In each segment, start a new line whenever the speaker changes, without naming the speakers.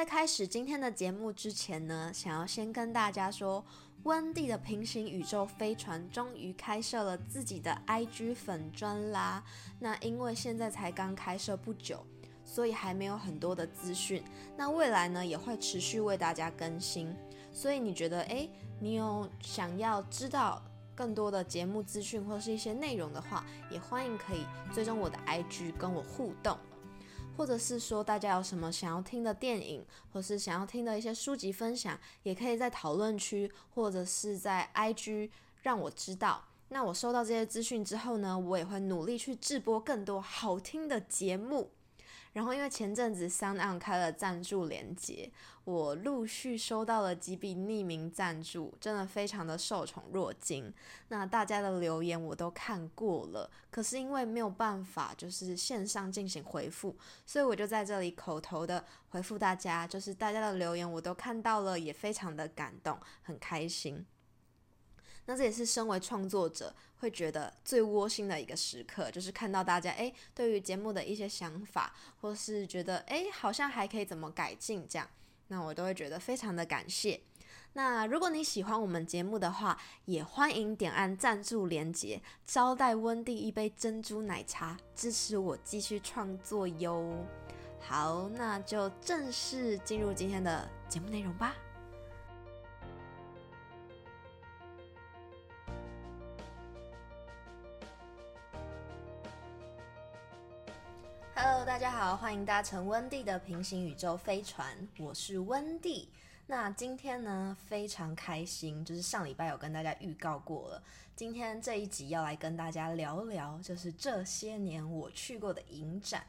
在开始今天的节目之前呢，想要先跟大家说，温蒂的平行宇宙飞船终于开设了自己的 IG 粉专啦。那因为现在才刚开设不久，所以还没有很多的资讯。那未来呢，也会持续为大家更新。所以你觉得，诶，你有想要知道更多的节目资讯或是一些内容的话，也欢迎可以追踪我的 IG 跟我互动。或者是说大家有什么想要听的电影，或是想要听的一些书籍分享，也可以在讨论区或者是在 IG 让我知道。那我收到这些资讯之后呢，我也会努力去制播更多好听的节目。然后，因为前阵子 Sound On 开了赞助连接，我陆续收到了几笔匿名赞助，真的非常的受宠若惊。那大家的留言我都看过了，可是因为没有办法就是线上进行回复，所以我就在这里口头的回复大家，就是大家的留言我都看到了，也非常的感动，很开心。那这也是身为创作者会觉得最窝心的一个时刻，就是看到大家诶对于节目的一些想法，或是觉得诶好像还可以怎么改进这样，那我都会觉得非常的感谢。那如果你喜欢我们节目的话，也欢迎点按赞助连接，招待温蒂一杯珍珠奶茶，支持我继续创作哟。好，那就正式进入今天的节目内容吧。Hello，大家好，欢迎搭乘温蒂的平行宇宙飞船，我是温蒂。那今天呢，非常开心，就是上礼拜有跟大家预告过了，今天这一集要来跟大家聊聊，就是这些年我去过的影展。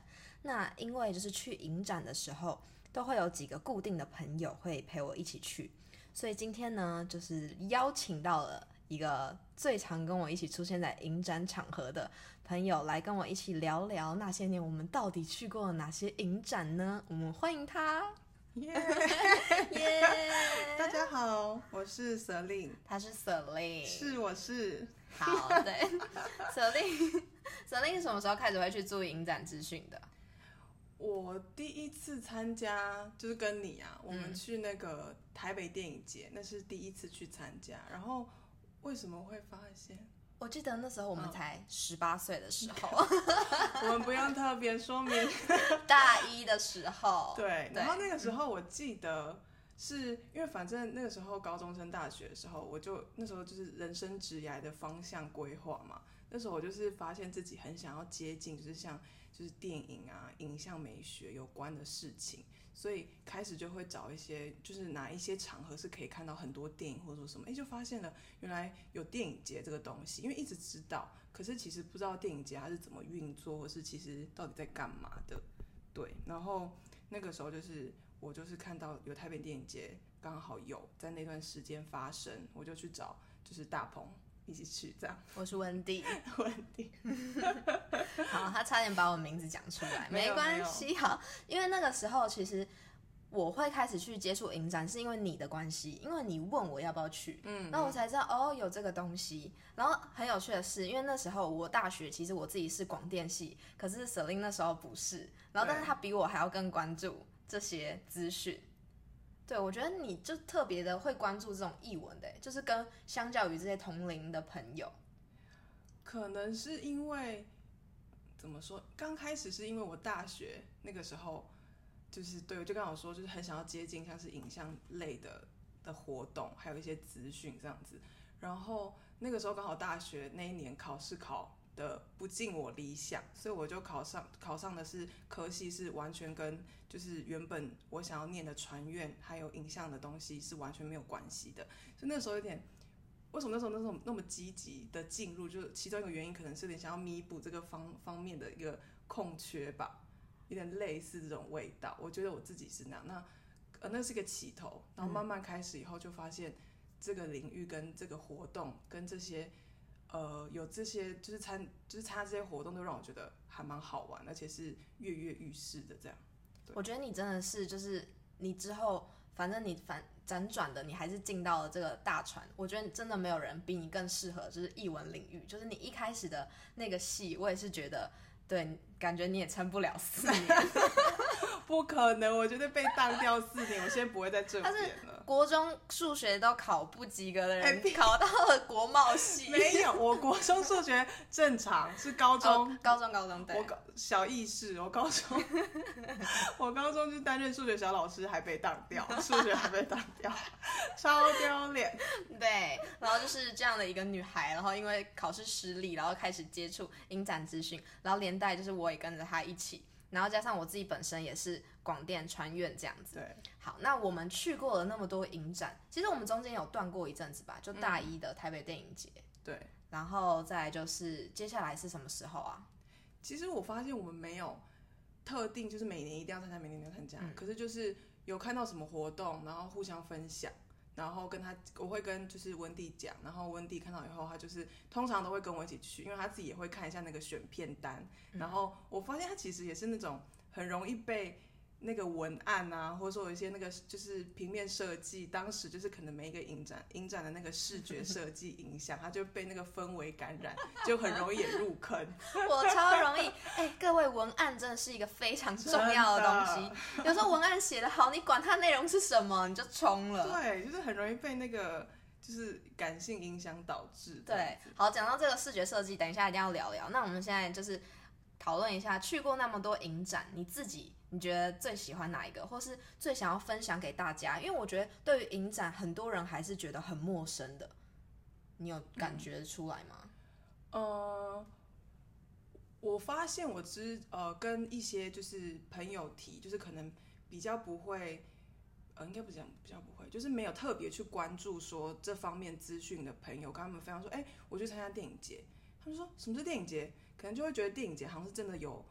那因为就是去影展的时候，都会有几个固定的朋友会陪我一起去，所以今天呢，就是邀请到了。一个最常跟我一起出现在影展场合的朋友来跟我一起聊聊那些年我们到底去过哪些影展呢？我们欢迎他，
耶 耶！大家好，我是 Selin，
他是 Selin，
是我是
好对，Selin，Selin 什么时候开始会去做影展资讯的？
我第一次参加就是跟你啊，我们去那个台北电影节，那是第一次去参加，然后。为什么会发现？
我记得那时候我们才十八岁的时候，
我们不用特别说明。
大一的时候，
对，然后那个时候我记得是因为反正那个时候高中升大学的时候，我就那时候就是人生职涯的方向规划嘛。那时候我就是发现自己很想要接近，就是像就是电影啊、影像美学有关的事情，所以开始就会找一些，就是哪一些场合是可以看到很多电影或者说什么，哎，就发现了原来有电影节这个东西，因为一直知道，可是其实不知道电影节它是怎么运作，或是其实到底在干嘛的，对。然后那个时候就是我就是看到有台北电影节刚好有在那段时间发生，我就去找就是大鹏。一起去这样，
我是温蒂，
温蒂，
好，他差点把我名字讲出来，没关系，好，因为那个时候其实我会开始去接触影展，是因为你的关系，因为你问我要不要去，嗯，那我才知道哦有这个东西，然后很有趣的是，因为那时候我大学其实我自己是广电系，可是舍令那时候不是，然后但是他比我还要更关注这些资讯。对，我觉得你就特别的会关注这种译文的，就是跟相较于这些同龄的朋友，
可能是因为怎么说？刚开始是因为我大学那个时候，就是对我就刚好说，就是很想要接近像是影像类的的活动，还有一些资讯这样子。然后那个时候刚好大学那一年考试考。的不尽我理想，所以我就考上考上的是科系，是完全跟就是原本我想要念的传院还有影像的东西是完全没有关系的。所以那时候有点，为什么那时候那时候那么积极的进入？就是其中一个原因可能是有点想要弥补这个方方面的一个空缺吧，有点类似这种味道。我觉得我自己是那样。那呃，那是个起头，然后慢慢开始以后就发现这个领域跟这个活动跟这些。呃，有这些就是参就是参加这些活动，都让我觉得还蛮好玩，而且是跃跃欲试的这样。
我觉得你真的是就是你之后反正你反辗转的，你还是进到了这个大船。我觉得真的没有人比你更适合就是译文领域。就是你一开始的那个戏，我也是觉得对，感觉你也撑不了四年。
不可能，我绝对被当掉四年，我现在不会在这边了。
国中数学都考不及格的人，
哎
考到了国贸系。
没有，我国中数学正常，是高中。
哦高中高中对
我，高小意识，我高中，我高中就担任数学小老师，还被当掉，数学还被当掉，超丢脸。
对，然后就是这样的一个女孩，然后因为考试失利，然后开始接触影展资讯，然后连带就是我也跟着他一起，然后加上我自己本身也是广电传院这样子。
对，
好，那我们去过了那么多影展，其实我们中间有断过一阵子吧，就大一的台北电影节，
对。
然后再就是接下来是什么时候啊？
其实我发现我们没有特定，就是每年一定要参加，每年一定要参加。
嗯
可是就是有看到什么活动，然后互相分享，然后跟他，我会跟就是温蒂讲，然后温蒂看到以后，他就是通常都会跟我一起去，因为他自己也会看一下那个选片单。然后我发现他其实也是那种很容易被。那个文案啊，或者说有一些那个就是平面设计，当时就是可能每一个影展影展的那个视觉设计影响，他就被那个氛围感染，就很容易也入坑。
我超容易，哎、各位文案真的是一个非常重要的东西。有时候文案写得好，你管它内容是什么，你就冲了。
对，就是很容易被那个就是感性影响导致。
对，好，讲到这个视觉设计，等一下一定要聊聊。那我们现在就是讨论一下，去过那么多影展，你自己你觉得最喜欢哪一个，或是最想要分享给大家？因为我觉得对于影展，很多人还是觉得很陌生的。你有感觉出来吗？
呃，我发现我之呃跟一些就是朋友提，就是可能比较不会，呃，应该不是讲比较不会，就是没有特别去关注说这方面资讯的朋友，跟他们分享说，哎、我去参加电影节，他们说什么是电影节，可能就会觉得电影节好像是真的有。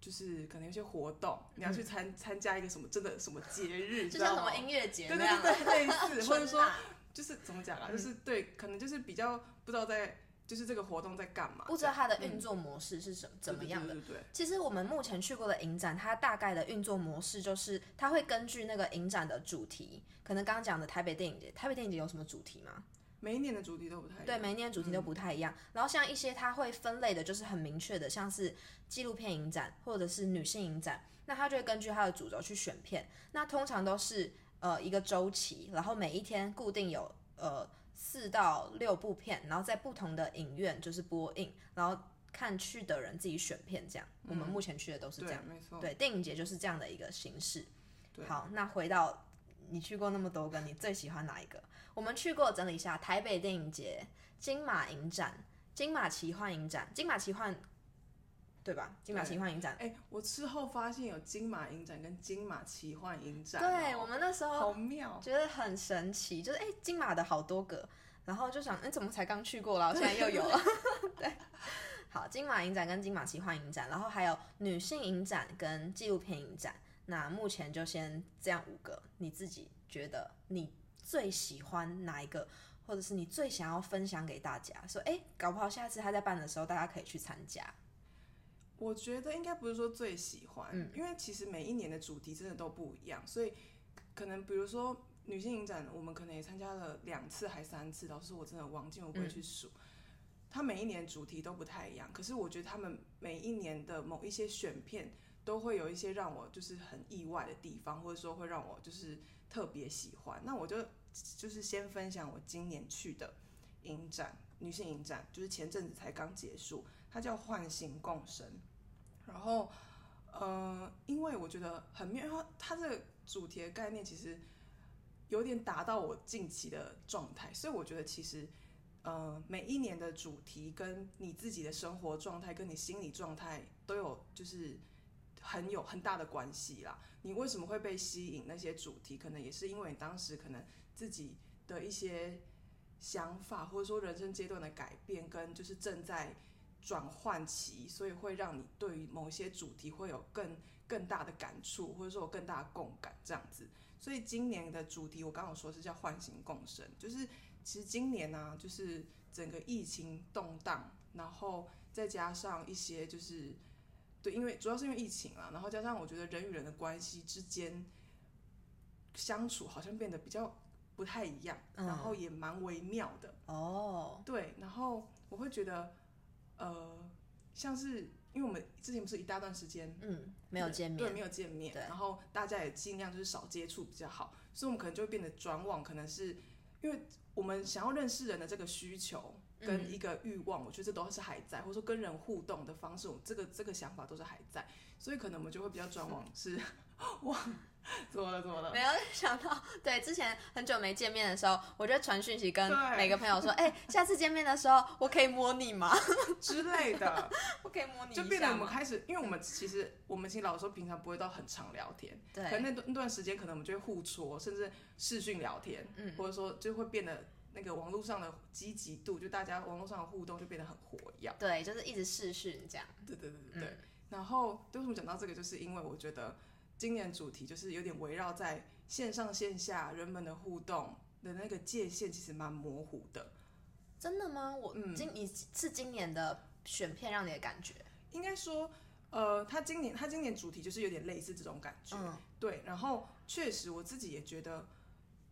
就是可能有些活动，你要去参参加一个什么真的什么节日，
就像什么音乐节
对对对对，类似，或者说就是怎么讲啊，
嗯。
就是对，可能就是比较不知道在就是这个活动在干嘛，
不知道它的运
嗯
作模式是什怎么样的。
对对对对。
其实我们目前去过的影展，它大概的运作模式就是，它会根据那个影展的主题，可能刚刚讲的台北电影节，台北电影节有什么主题吗？
每一年的主题都不太一样。
对，每一年主题都不太一样。然后像一些它会分类的，就是很明确的，像是纪录片影展或者是女性影展，那它就会根据它的主轴去选片。那通常都是呃一个周期，然后每一天固定有呃四到六部片，然后在不同的影院就是播映，然后看去的人自己选片这样。我们目前去的都是这样。
对，没错。
对，电影节就是这样的一个形式。好，那回到你去过那么多个，你最喜欢哪一个？我们去过，整理一下：台北电影节、金马影展、金马奇幻影展、金马奇幻，对吧？金马
对
奇幻影展。
哎、我之后发现有金马影展跟金马奇幻影展、
对，
哦
我们那时候
好妙。
觉得很神奇，就是哎、金马的好多个，然后就想，哎、怎么才刚去过了，现在又有了。对，好，金马影展跟金马奇幻影展，然后还有女性影展跟纪录片影展。那目前就先这样五个，你自己觉得你最喜欢哪一个，或者是你最想要分享给大家？说，哎、搞不好下次他在办的时候，大家可以去参加。
我觉得应该不是说最喜欢，
嗯
因为其实每一年的主题真的都不一样，所以可能比如说女性影展，我们可能也参加了两次还三次，老师我真的忘记，我不会去数。他每一年主题都不太一样，可是我觉得他们每一年的某一些选片都会有一些让我就是很意外的地方，或者说会让我就是特别喜欢。那我就就是先分享我今年去的影展，女性影展，就是前阵子才刚结束，它叫唤醒共生。然后，呃，因为我觉得很妙，它它这个主题的概念其实有点达到我近期的状态，所以我觉得其实，呃，每一年的主题跟你自己的生活状态跟你心理状态都有就是很有很大的关系啦。你为什么会被吸引那些主题，可能也是因为你当时可能自己的一些想法，或者说人生阶段的改变，跟就是正在转换期，所以会让你对于某些主题会有更更大的感触，或者说有更大的共感这样子。所以今年的主题我刚刚说是叫唤醒共生，就是其实今年呢、就是整个疫情动荡，然后再加上一些就是对，因为主要是因为疫情啦，然后加上我觉得人与人的关系之间相处好像变得比较不太一样，
嗯
然后也蛮微妙的。
哦，
对，然后我会觉得，呃，像是因为我们之前不是一大段时间
嗯，没有见面
对，
面，
没有见面，然后大家也尽量就是少接触比较好，所以我们可能就会变得转往，可能是因为我们想要认识人的这个需求跟
嗯。
一个欲望，我觉得这都是还在，或者说跟人互动的方式，我这个这个想法都是还在，所以可能我们就会比较转往是往怎么了怎么了？
没？有想到，对，之前很久没见面的时候，我就传讯息跟每个朋友说，哎、下次见面的时候，我可以摸你吗？
之类的，
我可以摸你
就变得？我们开始，因为我们其实我们其实老实说平常不会到很常聊天，可能
对，
那段那段时间可能我们就会互戳，甚至视讯聊天，
嗯。
或者说就会变得那个网络上的积极度，就大家网络上的互动就变得很活跃。
对，就是一直试训这样。
对对对对对。
嗯
然后为什么讲到这个，就是因为我觉得今年主题就是有点围绕在线上线下人们的互动的那个界限，其实蛮模糊的。
真的吗？我
嗯
今你是今年的选片让你的感觉？
应该说，呃，他今年他今年主题就是有点类似这种感觉。
嗯
对，然后确实我自己也觉得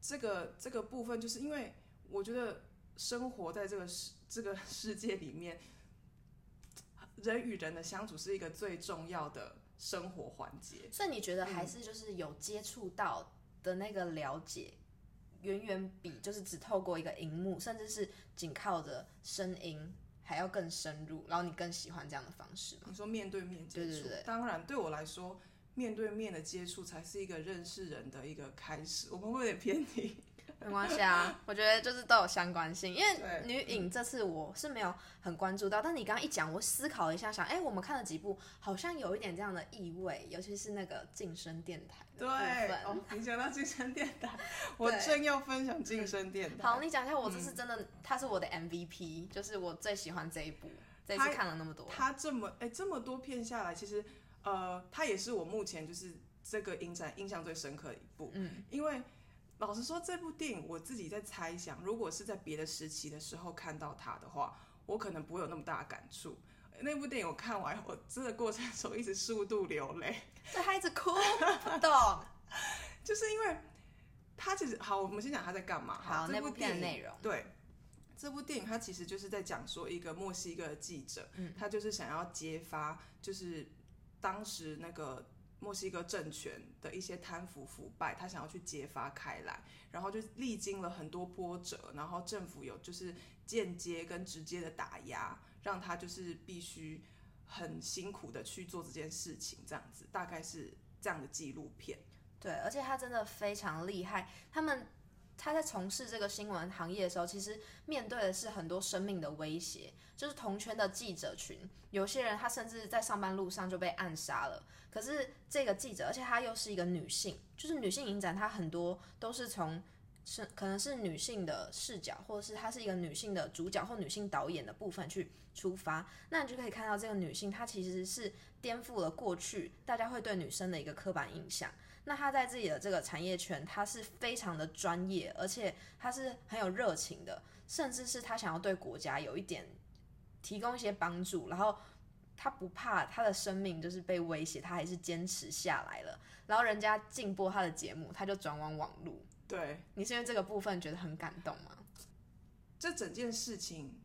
这个这个部分，就是因为我觉得生活在这个世这个世界里面，人与人的相处是一个最重要的生活环节。
所以你觉得还是就是有接触到的那个了解，远远比就是只透过一个荧幕，甚至是仅靠着声音还要更深入，然后你更喜欢这样的方式吗？
你说面对面接触，
对对对
当然对我来说，面对面的接触才是一个认识人的一个开始。我们会有点偏题，
没关系啊，我觉得就是都有相关性。因为女影这次我是没有很关注到，但你刚刚一讲，我思考了一下，想，哎、我们看了几部，好像有一点这样的意味，尤其是那个晋升电台的
对。哦，你讲到晋升电台，我正要分享晋升电台。
好，你讲一下，我这次真的，它是我的 MVP，就是我最喜欢这一部，这次看了那么多。
他这么哎、这么多片下来，其实呃，他也是我目前就是这个影展印象最深刻的一部。
嗯，
因为老实说，这部电影我自己在猜想，如果是在别的时期的时候看到它的话，我可能不会有那么大的感触。那部电影我看完，我真的过程中一直速度流泪，
这孩子哭，不懂。
就是因为他其实好，我们先讲他在干嘛。
好，
这
那部
电影
内容，
对，这部电影它其实就是在讲说一个墨西哥的记者，
嗯
他就是想要揭发，就是当时那个墨西哥政权的一些贪腐腐败，他想要去揭发开来，然后就历经了很多波折，然后政府有就是间接跟直接的打压，让他就是必须很辛苦的去做这件事情，这样子大概是这样的纪录片。
对，而且他真的非常厉害。他们他在从事这个新闻行业的时候，其实面对的是很多生命的威胁，就是同圈的记者群，有些人他甚至在上班路上就被暗杀了。可是这个记者，而且她又是一个女性，就是女性影展，她很多都是从是可能是女性的视角，或者是她是一个女性的主角或女性导演的部分去出发，那你就可以看到这个女性，她其实是颠覆了过去大家会对女生的一个刻板印象。那他在自己的这个产业圈，他是非常的专业，而且他是很有热情的，甚至是他想要对国家有一点提供一些帮助，然后他不怕他的生命就是被威胁，他还是坚持下来了。然后人家禁播他的节目，他就转往网路。
对，
你是因为这个部分觉得很感动吗？
这整件事情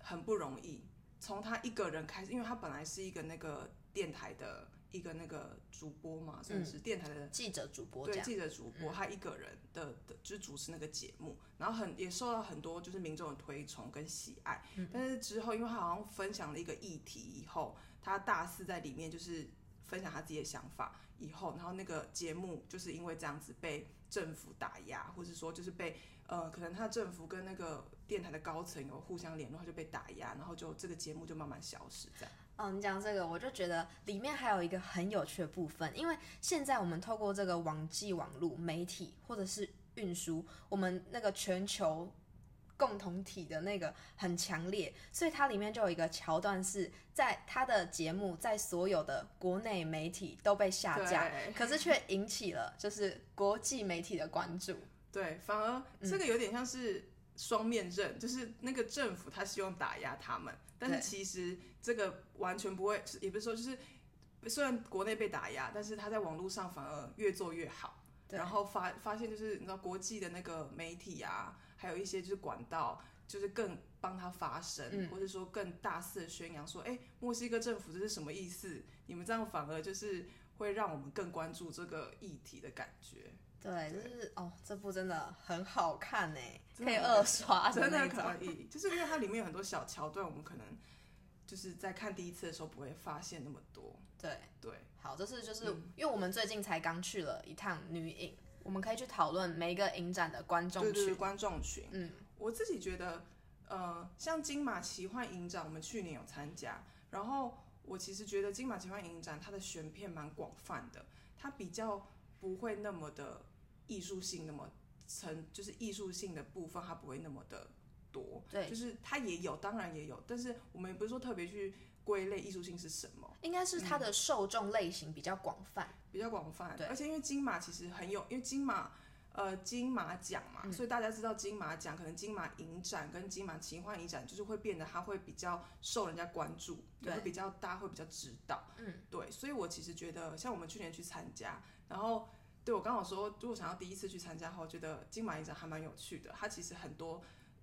很不容易，从他一个人开始，因为他本来是一个那个电台的一个那个主播嘛，算是电台的、
记者主播，
对记者主播，他一个人的的就是主持那个节目，然后很也受到很多就是民众的推崇跟喜爱。但是之后，因为他好像分享了一个议题以后，他大肆在里面就是分享他自己的想法以后，然后那个节目就是因为这样子被政府打压，或者说就是被呃，可能他政府跟那个电台的高层有互相联络，他就被打压，然后就这个节目就慢慢消失这样。
哦，你讲这个，我就觉得里面还有一个很有趣的部分，因为现在我们透过这个网际网络媒体或者是运输，我们那个全球共同体的那个很强烈，所以它里面就有一个桥段是在它的节目在所有的国内媒体都被下架，可是却引起了就是国际媒体的关注。
对，反而
嗯
这个有点像是双面刃，就是那个政府他希望打压他们，但是其实这个完全不会，也不是说就是虽然国内被打压，但是他在网络上反而越做越好，
对。
然后发发现就是你知道国际的那个媒体啊，还有一些就是管道就是更帮他发声，
嗯。
或者说更大肆的宣扬说，哎，墨西哥政府这是什么意思？你们这样反而就是会让我们更关注这个议题的感觉，
对，就是哦，这部真的很好看呢，可以二刷
真的。可以，就是因为它里面有很多小桥段，我们可能就是在看第一次的时候不会发现那么多，
对，
对，
好，这是就是、
嗯。
因为我们最近才刚去了一趟女影，我们可以去讨论每一个影展的观众群。
对对对，观众群，
嗯，
我自己觉得，呃，像金马奇幻影展，我们去年有参加，然后我其实觉得金马奇幻影展它的选片蛮广泛的，它比较不会那么的艺术性，那么层就是艺术性的部分它不会那么的多，
对。
就是它也有，当然也有，但是我们也不是说特别去归类艺术性是什么，
应该是它的受众类型比较广泛。
比较广泛，
对。
而且因为金马其实很有，因为金马呃金马奖嘛，
嗯。
所以大家知道金马奖可能金马影展跟金马奇幻影展就是会变得它会比较受人家关注，
对
会比较大家会比较知道，
嗯，
对，所以我其实觉得像我们去年去参加，然后对我刚好说，如果想要第一次去参加的话，我觉得金马影展还蛮有趣的，它其实很多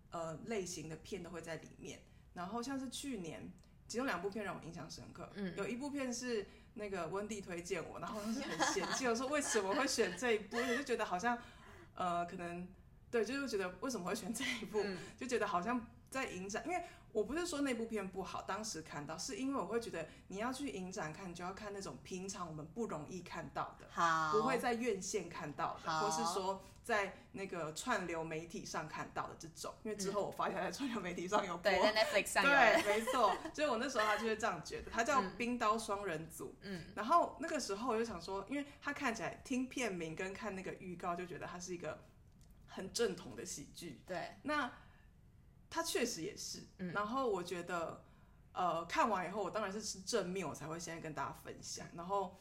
呃类型的片都会在里面，然后像是去年。其中两部片让我印象深刻，
嗯。
有一部片是那个温蒂推荐我，然后我是很 嫌弃，我说为什么会选这一部，我就觉得好像，呃，可能对，就是觉得为什么会选这一部，
嗯。
就觉得好像在影展，因为我不是说那部片不好，当时看到，是因为我会觉得你要去影展看，你就要看那种平常我们不容易看到的，
好，
不会在院线看到的，或是说在那个串流媒体上看到的这种，因为之后我发现在串流媒体上有播，
对，在 Netflix 上有。
对，没错，所以我那时候他就是这样觉得，他叫
嗯
冰刀双人组。
嗯，
然后那个时候我就想说，因为他看起来听片名跟看那个预告就觉得他是一个很正统的喜剧，
对，
那他确实也是。
嗯
然后我觉得，呃，看完以后我当然是是正面，我才会现在跟大家分享。然后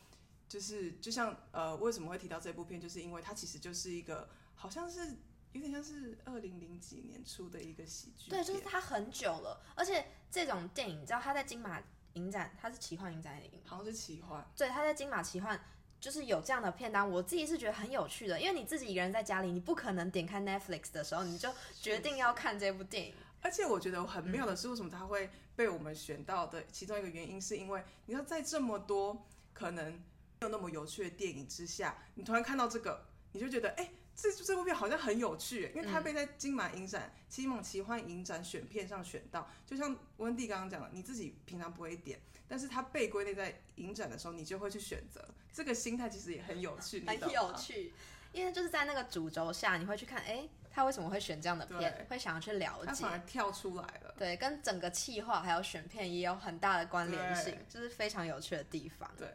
就是就像呃，为什么会提到这部片，就是因为它其实就是一个好像是有点像是二零零几年出的一个喜剧
对，就是它很久了，而且这种电影，你知道它在金马影展，它是奇幻影展的影，
好像是奇幻。
对，它在金马奇幻。就是有这样的片单，我自己是觉得很有趣的，因为你自己一个人在家里，你不可能点开 Netflix 的时候，你就决定要看这部电影。
而且我觉得很妙的是，为什么它会被我们选到的其中一个原因，是因为你知道，在这么多可能没有那么有趣的电影之下，你突然看到这个，你就觉得，哎、这这部片好像很有趣，因为它被在金马影展、金马奇幻影展选片上选到。就像温蒂刚刚讲的，你自己平常不会点，但是它被归类在影展的时候，你就会去选择。这个心态其实也很有趣，
很有趣，因为就是在那个主轴下，你会去看，哎，他为什么会选这样的片
对，
会想要去了解
他反，而跳出来了。
对，跟整个企划还有选片也有很大的关联性，就是非常有趣的地方。
对，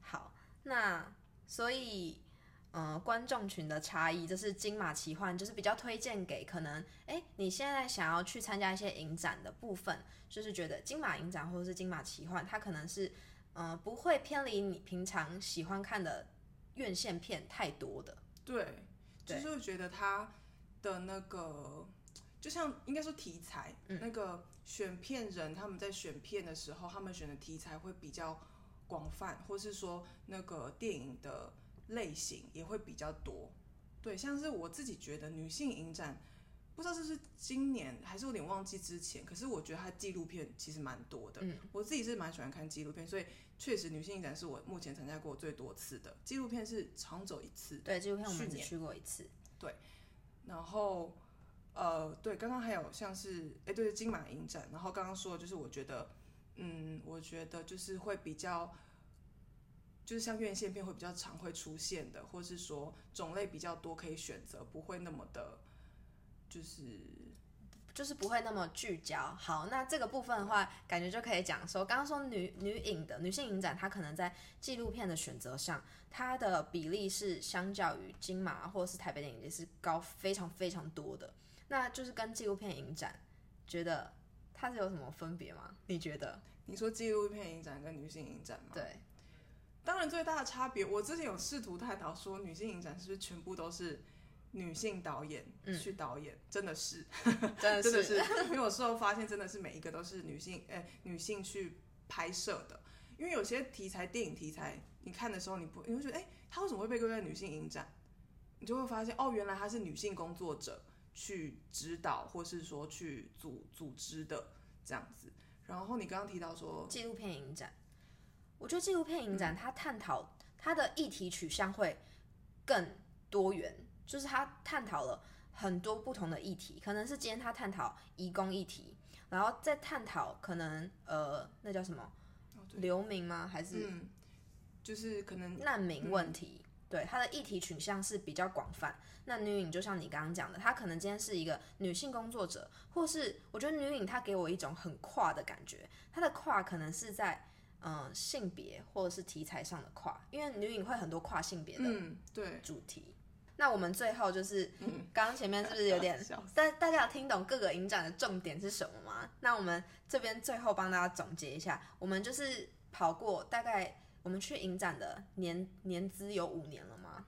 好，那所以，呃，观众群的差异，这是金马奇幻，就是比较推荐给可能，哎，你现在想要去参加一些影展的部分，就是觉得金马影展或者是金马奇幻，它可能是，呃，不会偏离你平常喜欢看的院线片太多的。
对，就是会觉得它的那个，就像应该说题材，
嗯
那个选片人他们在选片的时候，他们选的题材会比较广泛，或是说那个电影的类型也会比较多。对，像是我自己觉得女性影展，不知道这是今年还是有点忘记之前，可是我觉得它纪录片其实蛮多的。
嗯，
我自己是蛮喜欢看纪录片，所以确实女性影展是我目前参加过最多次的。纪录片是常走一次，
对，纪录片我们只
去
过一次。
对然后，呃，对，刚刚还有像是，哎，对，金马影展，然后刚刚说的就是，我觉得，嗯，我觉得就是会比较，就是像院线片会比较常会出现的，或是说种类比较多可以选择，不会那么的，就是
就是不会那么聚焦。好，那这个部分的话，感觉就可以讲说，刚刚说女女影的女性影展，它可能在纪录片的选择上，它的比例是相较于金马或者是台北电影节是高非常非常多的。那就是跟纪录片影展，觉得它是有什么分别吗？你觉得？
你说纪录片影展跟女性影展吗？，
对，
当然最大的差别，我之前有试图探讨说，女性影展是不是全部都是女性导演
嗯
去导演？真的是。
真的
真的是，因为有时候发现真的是每一个都是女性，哎、女性去拍摄的。因为有些题材，电影题材，你看的时候，你不，你会觉得，哎、她为什么会被归在女性影展？你就会发现，哦，原来她是女性工作者去指导，或是说去组组织的这样子。然后你刚刚提到说
纪录片影展，我觉得纪录片影展它探讨它的议题取向会更多元，就是它探讨了很多不同的议题，可能是今天它探讨移工议题，然后再探讨可能呃那叫什么流民吗？还是
嗯，就是可能
难民问题？对，它的议题取向是比较广泛。那女影就像你刚刚讲的，她可能今天是一个女性工作者，或是我觉得女影她给我一种很跨的感觉，她的跨可能是在嗯、呃性别或者是题材上的跨，因为女影会很多跨性别的
嗯，对，
主题。那我们最后就是刚刚前面是不是有点 大大家有听懂各个影展的重点是什么吗？那我们这边最后帮大家总结一下，我们就是跑过大概我们去影展的年年资有五年了吗？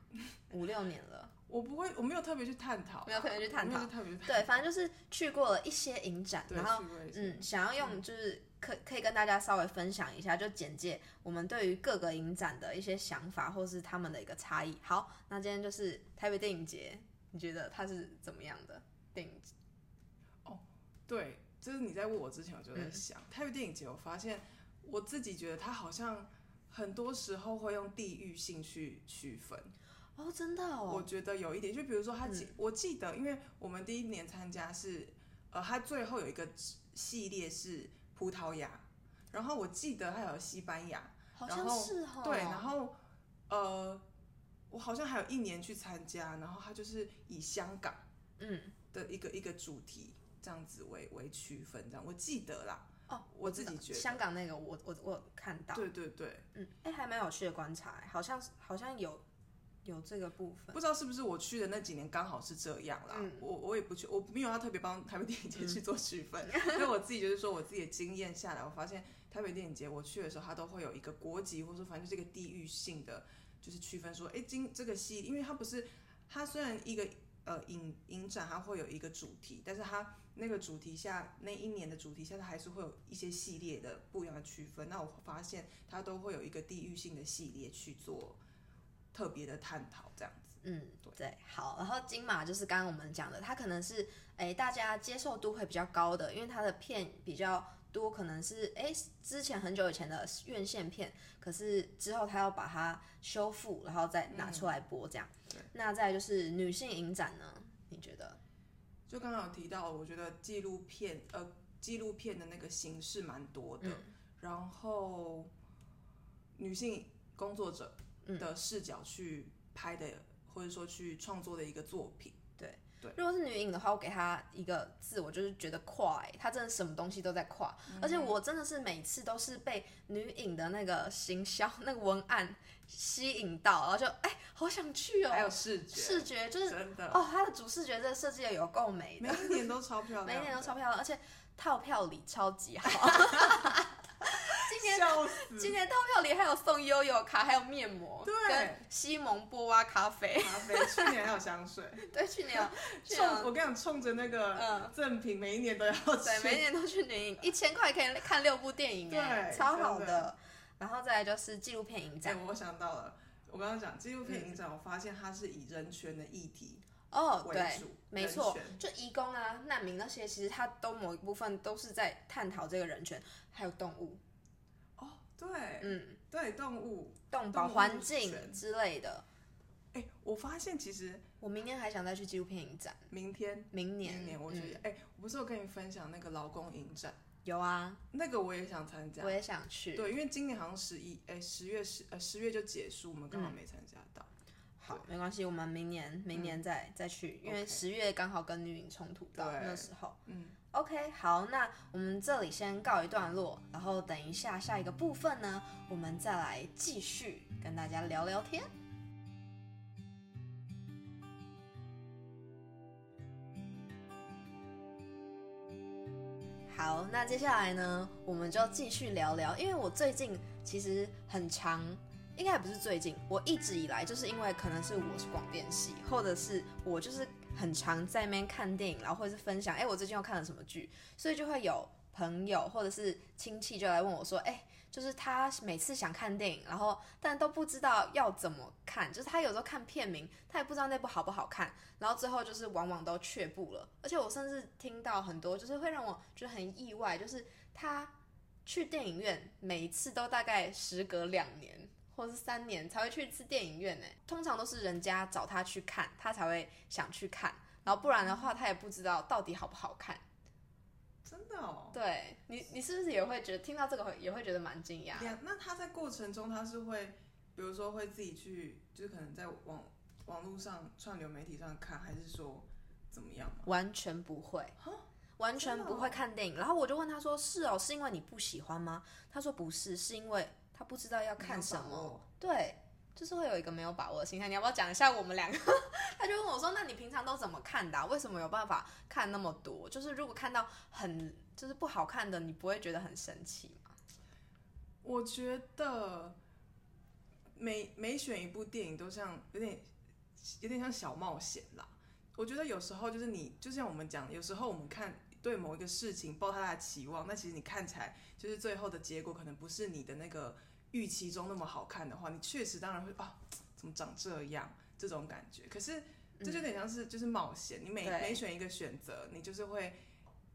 五六年了。
我不会，我没有特别去探讨啊，
没有特别去探讨对，反正就是去过了一些影展，然后嗯，想要用就是可可以跟大家稍微分享一下，就简介我们对于各个影展的一些想法，或是他们的一个差异。好，那今天就是台北电影节，你觉得它是怎么样的电影哦？
对，就是你在问我之前，我就
嗯
在想，台北电影节，我发现我自己觉得它好像很多时候会用地域性去区分。
哦，真的哦。
我
哦，
觉得有一点，就比如说他
嗯。
记，我记得，因为我们第一年参加是，呃，他最后有一个系列是葡萄牙，然后我记得还有西班牙，
好像是哦，
对，然后呃，我好像还有一年去参加，然后他就是以香港
嗯，
的一个一个主题这样子为为区分，这样我记得啦。
哦，
我自己觉得。
香港那个我我我有看到，
对对对，
嗯，哎，还蛮有趣的观察，好像好像有有这个部分，
不知道是不是我去的那几年刚好是这样啦，
嗯
我我也不去，我没有要特别帮台北电影节去做区分，但我自己就是说我自己的经验下来，我发现台北电影节我去的时候，它都会有一个国籍，或者说反正就是一个地域性的，就是区分说，哎，今这个戏，因为它不是它虽然一个呃影影展它会有一个主题，但是它那个主题下那一年的主题下，它还是会有一些系列的不一样的区分。那我发现它都会有一个地域性的系列去做特别的探讨，这样子。
嗯，对，好，然后金马就是刚刚我们讲的，它可能是诶大家接受度会比较高的，因为它的片比较多，可能是诶之前很久以前的院线片，可是之后他要把它修复，然后再拿出来播这样。
对
那再就是女性影展呢？你觉得？
就刚刚有提到，我觉得纪录片呃纪录片的那个形式蛮多的，然后女性工作者的视角去拍的，或者说去创作的一个作品。对。
如果是女影的话，我给她一个字，我就是觉得跨、欸，她真的什么东西都在跨，而且我真的是每次都是被女影的那个行销那个文案吸引到，然后就哎、好想去哦、
还有视觉，
视觉就是
真的，
哦，它的主视觉这个设计的有够美
每，一年都超漂亮，
每一年都超漂亮，而且套票礼超级好。
笑死，
今年套票里还有送悠悠卡，还有面膜，
对
跟西蒙波娃咖啡。
咖啡，去年还有香水，
对，去年有 去
冲我跟你讲，冲着那个
嗯
赠品，每一年都要去，
对，每一年都去女影，一千块可以看六部电影，哎，
对
超好的。然后再来就是纪录片影
哎、
展，
我想到了，我刚刚讲纪录片影展，我发现它是以人权的议题
哦，
为
对，
主，
没错，就移工啊、难民那些，其实它都某一部分都是在探讨这个人权，还有动物，
哦，对，
嗯，
对，动物，
动保环境之类的。
哎、我发现其实
我明年还想再去纪录片影展，
明天。
明年，
明年我觉得，
嗯
哎、我不是有跟你分享那个劳工影展，
有啊，
那个我也想参加
我。也想去。
对，因为今年好像十一，哎，十月十呃十月就结束，我们刚好没参加到。
好，没关系，我们明年明年再、再去，因为十月刚好跟女影冲突到那时候。
嗯
，OK，好，那我们这里先告一段落，然后等一下下一个部分呢，我们再来继续跟大家聊聊天。好，那接下来呢，我们就继续聊聊，因为我最近其实很长，应该也不是最近，我一直以来就是因为可能是我是广电系，或者是我就是很常在那边看电影，然后或者是分享，哎，我最近又看了什么剧，所以就会有朋友或者是亲戚就来问我说，哎，就是他每次想看电影，然后但都不知道要怎么看，就是他有时候看片名，他也不知道那部好不好看，然后最后就是往往都却步了。而且我甚至听到很多，就是会让我觉得很意外，就是他去电影院每一次都大概时隔两年或是三年才会去一次电影院呢。通常都是人家找他去看，他才会想去看，然后不然的话他也不知道到底好不好看。
真的哦，
对你，你是不是也会觉得听到这个会也会觉得蛮惊讶？
那他在过程中他是会，比如说会自己去，就是可能在网网络上串流媒体上看，还是说怎么样吗？
完全不会，完全不会看电影。然后我就问他说：“是哦，是因为你不喜欢吗？”他说：“不是，是因为他不知道要看什么
没有把握。”
对，就是会有一个没有把握的心态。你要不要讲一下我们两个？他就问我说：“那你平常都怎么看的啊、为什么有办法看那么多？就是如果看到很就是不好看的，你不会觉得很生气吗？”
我觉得每每选一部电影都像有点有点像小冒险啦。我觉得有时候就是你，就像我们讲，有时候我们看对某一个事情抱太大的期望，那其实你看起来就是最后的结果可能不是你的那个预期中那么好看的话，你确实当然会啊，怎么长这样这种感觉。可是这就有点像是就是冒险，你每
对
每选一个选择，你就是会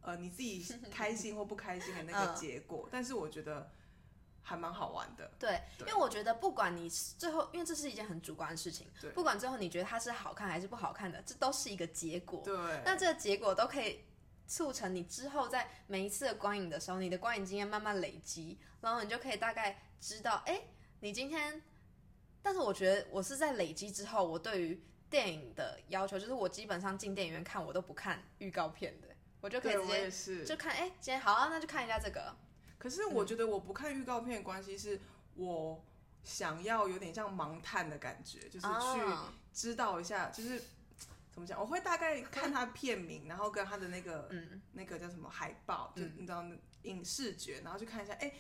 呃你自己 开心或不开心的那个
嗯
结果。但是我觉得还蛮好玩的。
对，因为我觉得不管你最后，因为这是一件很主观的事情
对，
不管最后你觉得它是好看还是不好看的，这都是一个结果。
对，
那这个结果都可以促成你之后在每一次的观影的时候，你的观影经验慢慢累积，然后你就可以大概知道，哎，你今天。但是我觉得我是在累积之后，我对于电影的要求就是，我基本上进电影院看我都不看预告片的，我就可以直接
是。
就看，哎，今天好啊，那就看一下这个。
可是我觉得我不看预告片的关系是，我想要有点像盲探的感觉，就是去
哦
知道一下，就是怎么讲，我会大概看他片名，然后跟他的那个
嗯，
那个叫什么海报，就
嗯
你知道那影视觉，然后去看一下，哎。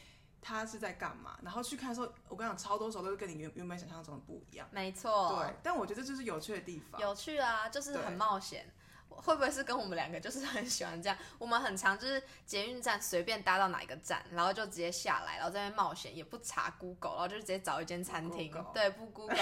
他是在干嘛？然后去看的时候，我跟你讲，超多时候都是跟你原原本想象中的不一样。
没错，
对，但我觉得这就是有趣的地方。
有趣啊，就是很冒险。会不会是跟我们两个就是很喜欢这样？我们很常就是捷运站随便搭到哪一个站，然后就直接下来，然后在那边冒险，也不查 Google，然后就直接找一间餐厅对，不 Google，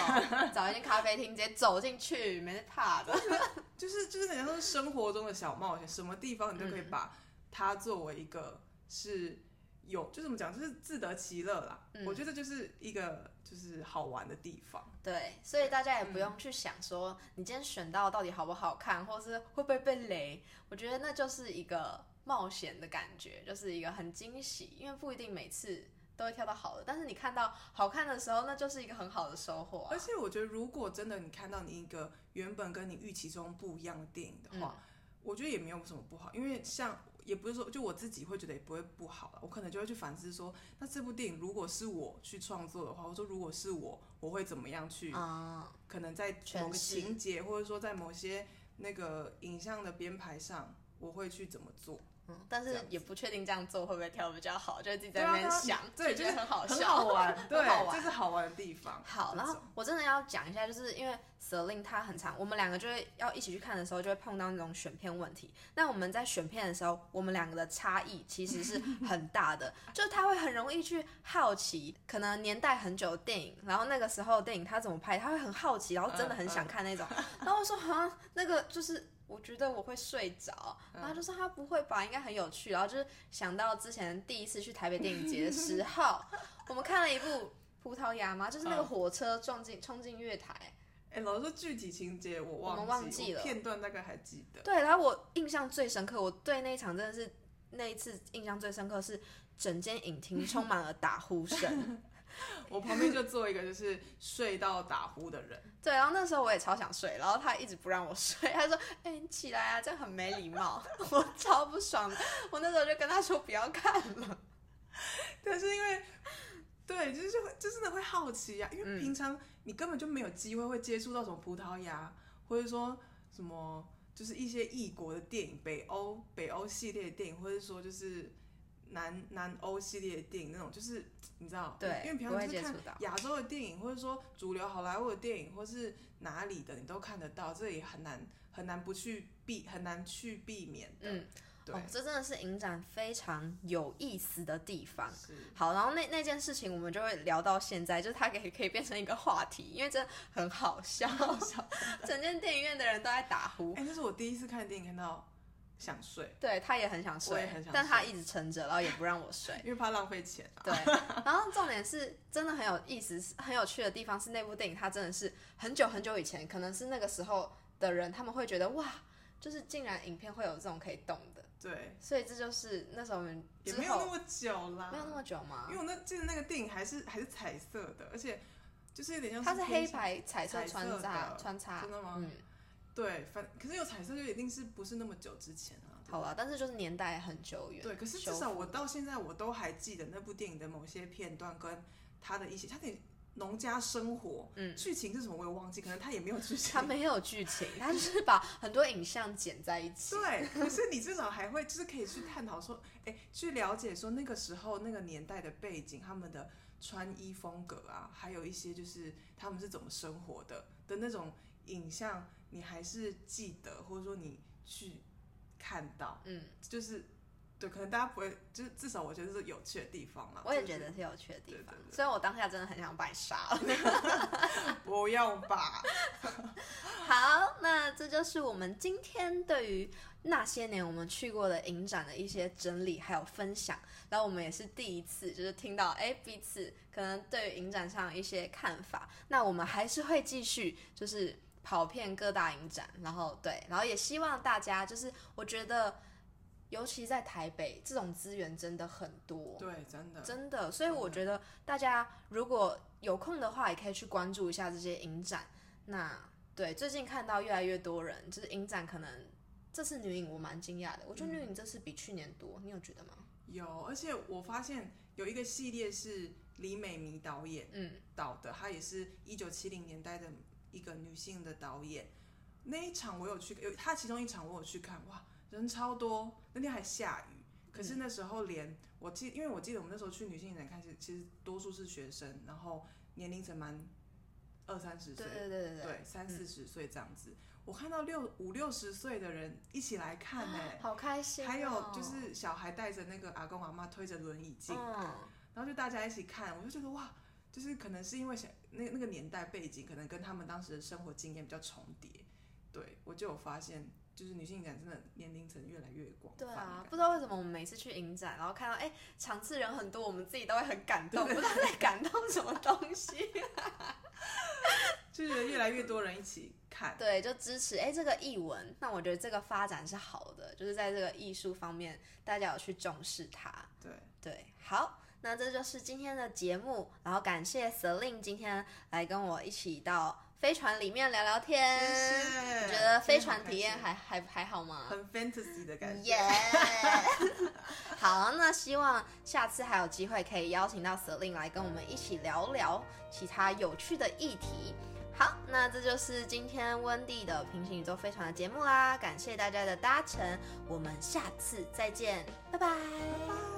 找一间咖啡厅，直接走进去，没得怕的。
就是就是人家说生活中的小冒险，什么地方你都可以
嗯
把它作为一个是有，就怎么讲，就是自得其乐啦。
嗯
我觉得就是一个就是好玩的地方。
对，所以大家也不
嗯
用去想说你今天选到到底好不好看，或是会不会被雷。我觉得那就是一个冒险的感觉，就是一个很惊喜，因为不一定每次都会挑到好的，但是你看到好看的时候，那就是一个很好的收获、啊
而。且我觉得，如果真的你看到你一个原本跟你预期中不一样的电影的话，
嗯
我觉得也没有什么不好，因为像也不是说就我自己会觉得也不会不好了，我可能就会去反思说，那这部电影如果是我去创作的话，我说如果是我，我会怎么样去
啊、
可能在某个情节，或者说在某些那个影像的编排上，我会去怎么做？
嗯，但是也不确定这样做会不会挑的比较好，就会自己在那边想，
对，
就觉
就是很
得很好笑，很
好玩，对，这是好玩的地方。
好，然后我真的要讲一下，就是因为 Celine 她很长，我们两个就会要一起去看的时候，就会碰到那种选片问题。那我们在选片的时候，我们两个的差异其实是很大的，就是他会很容易去好奇，可能年代很久的电影，然后那个时候的电影他怎么拍，他会很好奇，然后真的很想看那种。然后我说好像那个就是。我觉得我会睡着，然后就说他不会吧，应该很有趣。然后就是想到之前第一次去台北电影节的时候，我们看了一部《葡萄牙》嘛，就是那个
嗯
火车撞进冲进月台，
哎，老实说具体情节我忘
我们忘记了
片段大概还记得。
对，然后我印象最深刻，我对那一场真的是那一次印象最深刻是整间影厅充满了打呼声。
我旁边就坐一个就是睡到打呼的人，
对，然后那时候我也超想睡，然后他一直不让我睡，他说：“哎、你起来啊，这样很没礼貌。”我超不爽的，我那时候就跟他说不要看了。
但是因为对，就是就真的会好奇啊呀、因为
嗯
平常你根本就没有机会会接触到什么葡萄牙，或者说什么就是一些异国的电影，北欧北欧系列的电影，或者说就是南南欧系列的电影那种，就是你知道，
对
因为平常就是看亚洲的电影，或者说主流好莱坞的电影，或是哪里的你都看得到，这也很难很难不去避，很难去避免的。
嗯，
对，
哦，这真的是影展非常有意思的地方。
是
好，然后那那件事情我们就会聊到现在，就是它可以可以变成一个话题，因为真的很好笑，整间电影院的人都在打呼
哎、。那是我第一次看电影看到想睡，
对他也很想睡，
我也很想睡。
但他一直撑着，然后也不让我睡。
因为怕浪费钱啊。
对，然后重点是真的很有意思、很有趣的地方是那部电影，它真的是很久很久以前，可能是那个时候的人，他们会觉得哇，就是竟然影片会有这种可以动的，
对，
所以这就是那时候我们
也没有那么久啦，
没有那么久吗？
因为？我那记得那个电影还是还是彩色的，而且就是有点像
它是黑白彩色穿插穿插，
真的吗？
嗯，
对，反可是有彩色就一定是不是那么久之前啊。
好了，但是就是年代很久远。
对，可是至少我到现在我都还记得那部电影的某些片段跟他的一些，他的农家生活，
嗯
剧情是什么我也忘记，可能他也没有剧情。
它没有剧情，它就是把很多影像剪在一起。
对，可是你至少还会就是可以去探讨说，哎，去了解说那个时候那个年代的背景，他们的穿衣风格啊，还有一些就是他们是怎么生活的的那种影像，你还是记得，或者说你去看到，
嗯，
就是对，可能大家不会，就是至少我觉得是有趣的地方嘛。
我也
就是
觉得是有趣的地方
对对，对
所以我当下真的很想把你杀了。
不用吧，
好，那这就是我们今天对于那些年我们去过的影展的一些整理还有分享。然后我们也是第一次，就是听到哎彼此可能对于影展上一些看法。那我们还是会继续就是跑遍各大影展，然后对，然后也希望大家就是我觉得。尤其在台北，这种资源真的很多，
对，真的，
真的，所以我觉得大家如果有空的话，也可以去关注一下这些影展。那对，最近看到越来越多人，就是影展可能这次女影我蛮惊讶的，我觉得女影这次比去年多，你有觉得吗？
有，而且我发现有一个系列是李美妮导演
嗯，
导的，她也是一九七零年代的一个女性的导演。那一场我有去，有她其中一场我有去看，哇，人超多，那天还下雨。可是那时候连我记，因为我记得我们那时候去女性影展看，其实其实多数是学生，然后年龄层蛮二三十岁
对，对对对对，
三四十岁这样子。我看到六五六十岁的人一起来看呢、
好开心哦、
还有就是小孩带着那个阿公阿妈推着轮椅进来，
嗯，
然后就大家一起看，我就觉得哇，就是可能是因为想那那个年代背景，可能跟他们当时的生活经验比较重叠，对我就有发现，就是女性影展真的年龄层越来越广。
对啊，不知道为什么我们每次去影展，然后看到哎场次人很多，我们自己都会很感动，不知道在感动什么东西。
就觉得越来越多人一起看，
对，就支持哎这个译文，那我觉得这个发展是好的，就是在这个艺术方面，大家有去重视它。
对，
对，好，那这就是今天的节目，然后感谢 Celine 今天来跟我一起到飞船里面聊聊天。你觉得飞船体验
心
还还还好吗？
很 fantasy 的感觉。
耶好，那希望下次还有机会可以邀请到 Celine 来跟我们一起聊聊其他有趣的议题。好，那这就是今天温蒂的平行宇宙飞船的节目啦，感谢大家的搭乘，我们下次再见，拜拜
拜拜